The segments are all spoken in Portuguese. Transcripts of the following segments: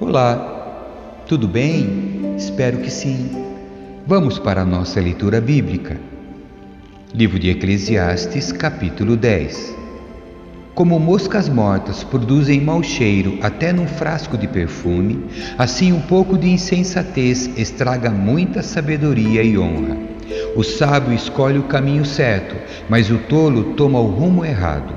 Olá, tudo bem? Espero que sim. Vamos para a nossa leitura bíblica. Livro de Eclesiastes, capítulo 10. Como moscas mortas produzem mau cheiro até num frasco de perfume, assim um pouco de insensatez estraga muita sabedoria e honra. O sábio escolhe o caminho certo, mas o tolo toma o rumo errado.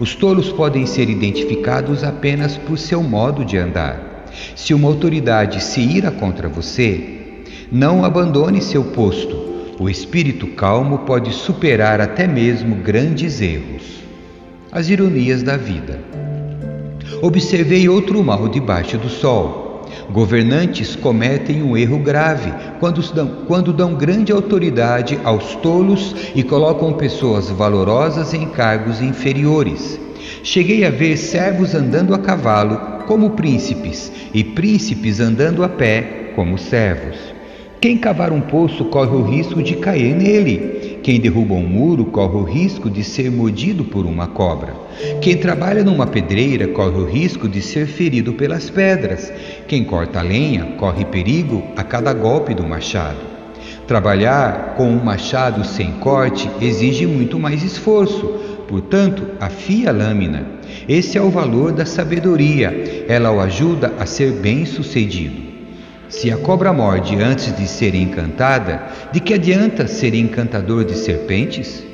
Os tolos podem ser identificados apenas por seu modo de andar. Se uma autoridade se ira contra você, não abandone seu posto. O espírito calmo pode superar até mesmo grandes erros. As ironias da vida. Observei outro mal debaixo do sol. Governantes cometem um erro grave quando dão, quando dão grande autoridade aos tolos e colocam pessoas valorosas em cargos inferiores. Cheguei a ver servos andando a cavalo como príncipes e príncipes andando a pé como servos. Quem cavar um poço corre o risco de cair nele. Quem derruba um muro corre o risco de ser mordido por uma cobra. Quem trabalha numa pedreira corre o risco de ser ferido pelas pedras. Quem corta lenha corre perigo a cada golpe do machado. Trabalhar com um machado sem corte exige muito mais esforço, Portanto, afia a lâmina. Esse é o valor da sabedoria. Ela o ajuda a ser bem-sucedido. Se a cobra morde antes de ser encantada, de que adianta ser encantador de serpentes?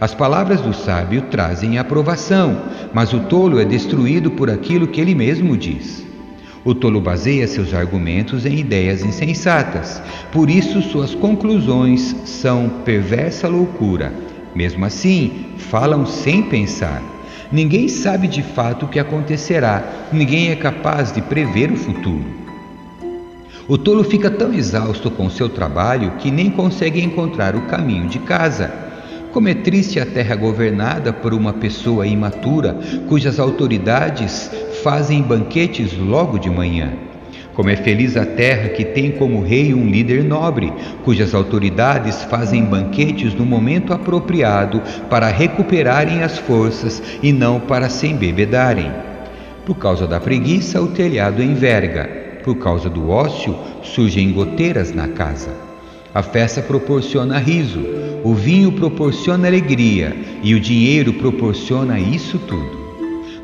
As palavras do sábio trazem aprovação, mas o tolo é destruído por aquilo que ele mesmo diz. O tolo baseia seus argumentos em ideias insensatas, por isso suas conclusões são perversa loucura mesmo assim, falam sem pensar. Ninguém sabe de fato o que acontecerá, ninguém é capaz de prever o futuro. O tolo fica tão exausto com seu trabalho que nem consegue encontrar o caminho de casa. Como é triste a terra governada por uma pessoa imatura, cujas autoridades fazem banquetes logo de manhã. Como é feliz a terra que tem como rei um líder nobre, cujas autoridades fazem banquetes no momento apropriado para recuperarem as forças e não para se embebedarem. Por causa da preguiça, o telhado enverga, por causa do ócio, surgem goteiras na casa. A festa proporciona riso, o vinho proporciona alegria e o dinheiro proporciona isso tudo.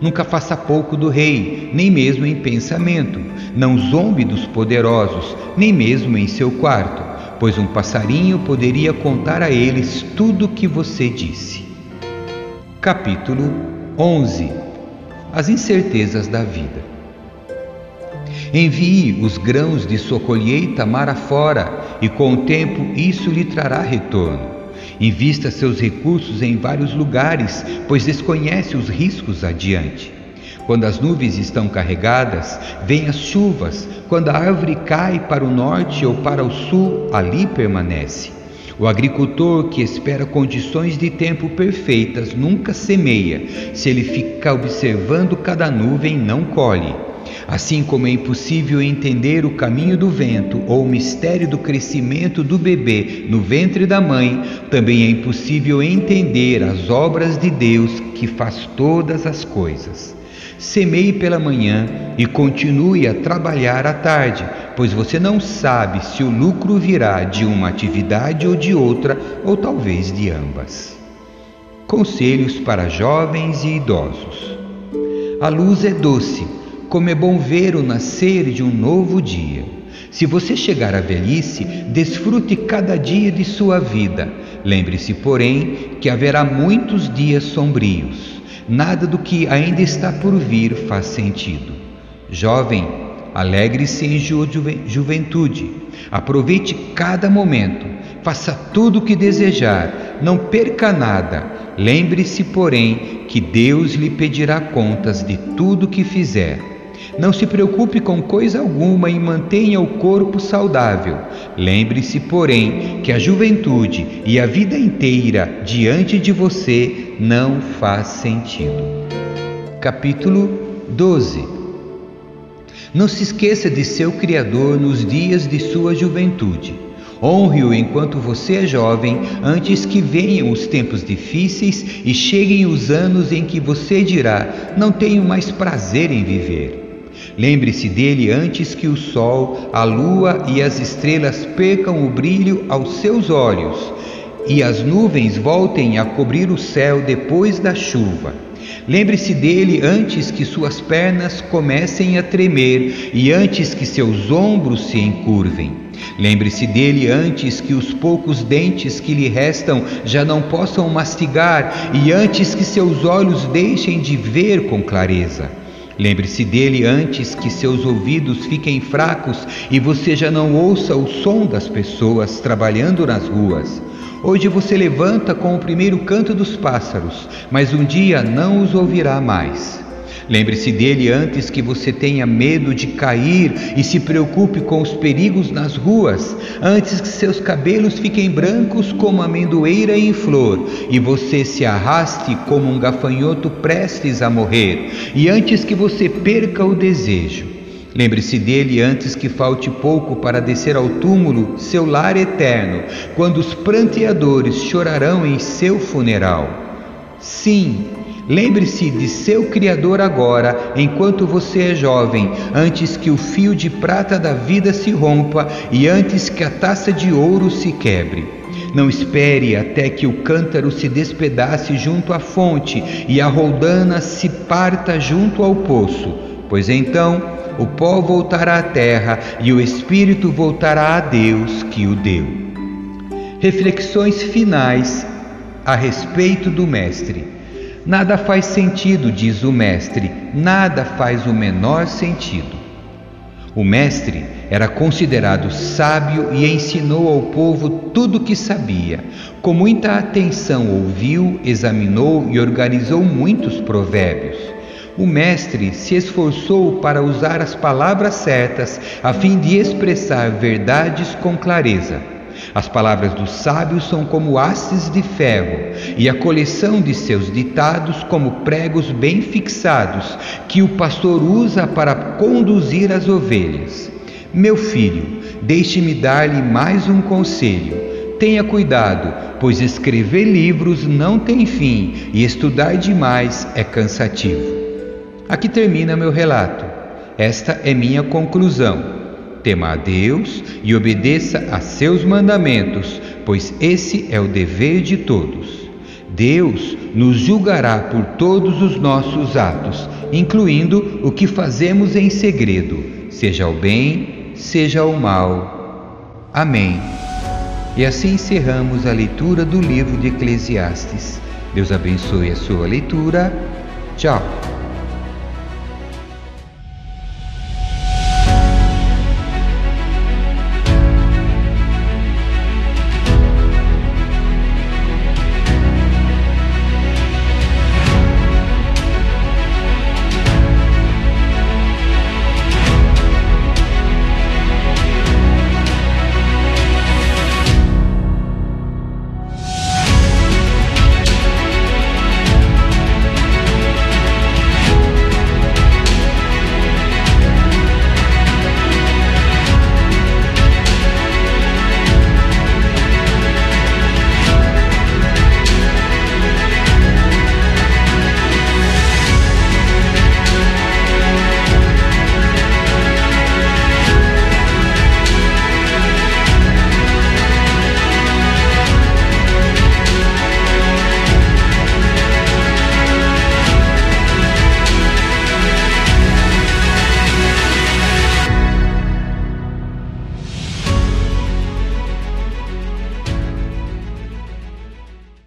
Nunca faça pouco do rei, nem mesmo em pensamento. Não zombe dos poderosos, nem mesmo em seu quarto, pois um passarinho poderia contar a eles tudo o que você disse. Capítulo 11 As incertezas da vida. Envie os grãos de sua colheita mar afora, e com o tempo isso lhe trará retorno. Invista seus recursos em vários lugares, pois desconhece os riscos adiante. Quando as nuvens estão carregadas, vêm as chuvas. Quando a árvore cai para o norte ou para o sul, ali permanece. O agricultor que espera condições de tempo perfeitas nunca semeia. Se ele fica observando cada nuvem, não colhe. Assim como é impossível entender o caminho do vento ou o mistério do crescimento do bebê no ventre da mãe, também é impossível entender as obras de Deus que faz todas as coisas. Semeie pela manhã e continue a trabalhar à tarde, pois você não sabe se o lucro virá de uma atividade ou de outra, ou talvez de ambas. Conselhos para jovens e idosos: A luz é doce como é bom ver o nascer de um novo dia. Se você chegar à velhice, desfrute cada dia de sua vida. Lembre-se, porém, que haverá muitos dias sombrios. Nada do que ainda está por vir faz sentido. Jovem, alegre-se em ju juventude. Aproveite cada momento. Faça tudo o que desejar. Não perca nada. Lembre-se, porém, que Deus lhe pedirá contas de tudo que fizer. Não se preocupe com coisa alguma e mantenha o corpo saudável. Lembre-se, porém, que a juventude e a vida inteira diante de você não faz sentido. Capítulo 12 Não se esqueça de seu Criador nos dias de sua juventude. Honre-o enquanto você é jovem, antes que venham os tempos difíceis e cheguem os anos em que você dirá: Não tenho mais prazer em viver. Lembre-se dele antes que o sol, a lua e as estrelas percam o brilho aos seus olhos e as nuvens voltem a cobrir o céu depois da chuva. Lembre-se dele antes que suas pernas comecem a tremer e antes que seus ombros se encurvem. Lembre-se dele antes que os poucos dentes que lhe restam já não possam mastigar e antes que seus olhos deixem de ver com clareza. Lembre-se dele antes que seus ouvidos fiquem fracos e você já não ouça o som das pessoas trabalhando nas ruas. Hoje você levanta com o primeiro canto dos pássaros, mas um dia não os ouvirá mais. Lembre-se dele antes que você tenha medo de cair e se preocupe com os perigos nas ruas, antes que seus cabelos fiquem brancos como amendoeira em flor e você se arraste como um gafanhoto prestes a morrer, e antes que você perca o desejo. Lembre-se dele antes que falte pouco para descer ao túmulo, seu lar eterno, quando os pranteadores chorarão em seu funeral. Sim, lembre-se de seu Criador agora, enquanto você é jovem, antes que o fio de prata da vida se rompa e antes que a taça de ouro se quebre. Não espere até que o cântaro se despedace junto à fonte e a roldana se parta junto ao poço, pois então o pó voltará à terra e o espírito voltará a Deus que o deu. Reflexões finais a respeito do Mestre. Nada faz sentido, diz o Mestre, nada faz o menor sentido. O Mestre era considerado sábio e ensinou ao povo tudo o que sabia. Com muita atenção ouviu, examinou e organizou muitos provérbios. O mestre se esforçou para usar as palavras certas a fim de expressar verdades com clareza. As palavras dos sábios são como hastes de ferro, e a coleção de seus ditados como pregos bem fixados, que o pastor usa para conduzir as ovelhas. Meu filho, deixe-me dar-lhe mais um conselho. Tenha cuidado, pois escrever livros não tem fim e estudar demais é cansativo. Aqui termina meu relato. Esta é minha conclusão. Tema a Deus e obedeça a seus mandamentos, pois esse é o dever de todos. Deus nos julgará por todos os nossos atos, incluindo o que fazemos em segredo, seja o bem, seja o mal. Amém. E assim encerramos a leitura do livro de Eclesiastes. Deus abençoe a sua leitura. Tchau.